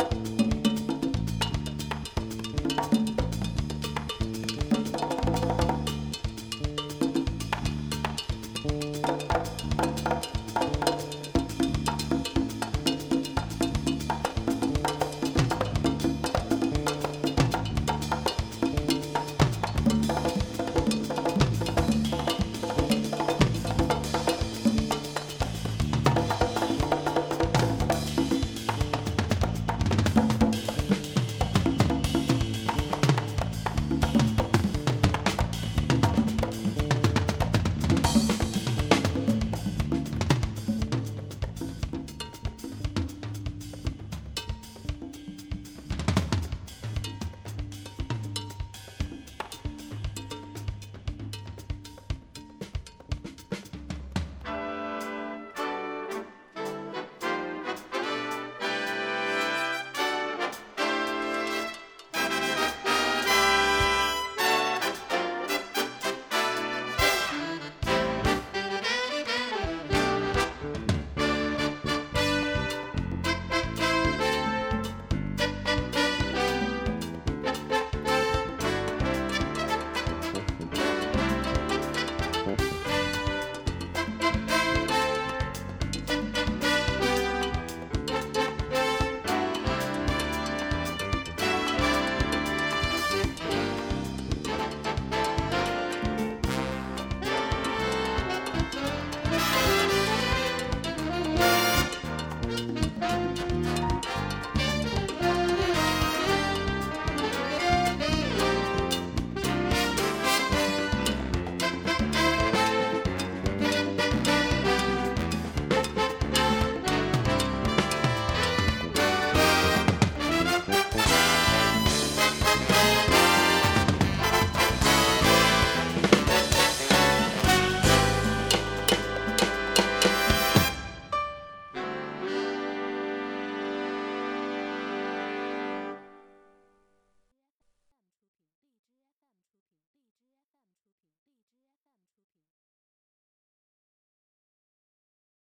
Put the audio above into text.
Bye.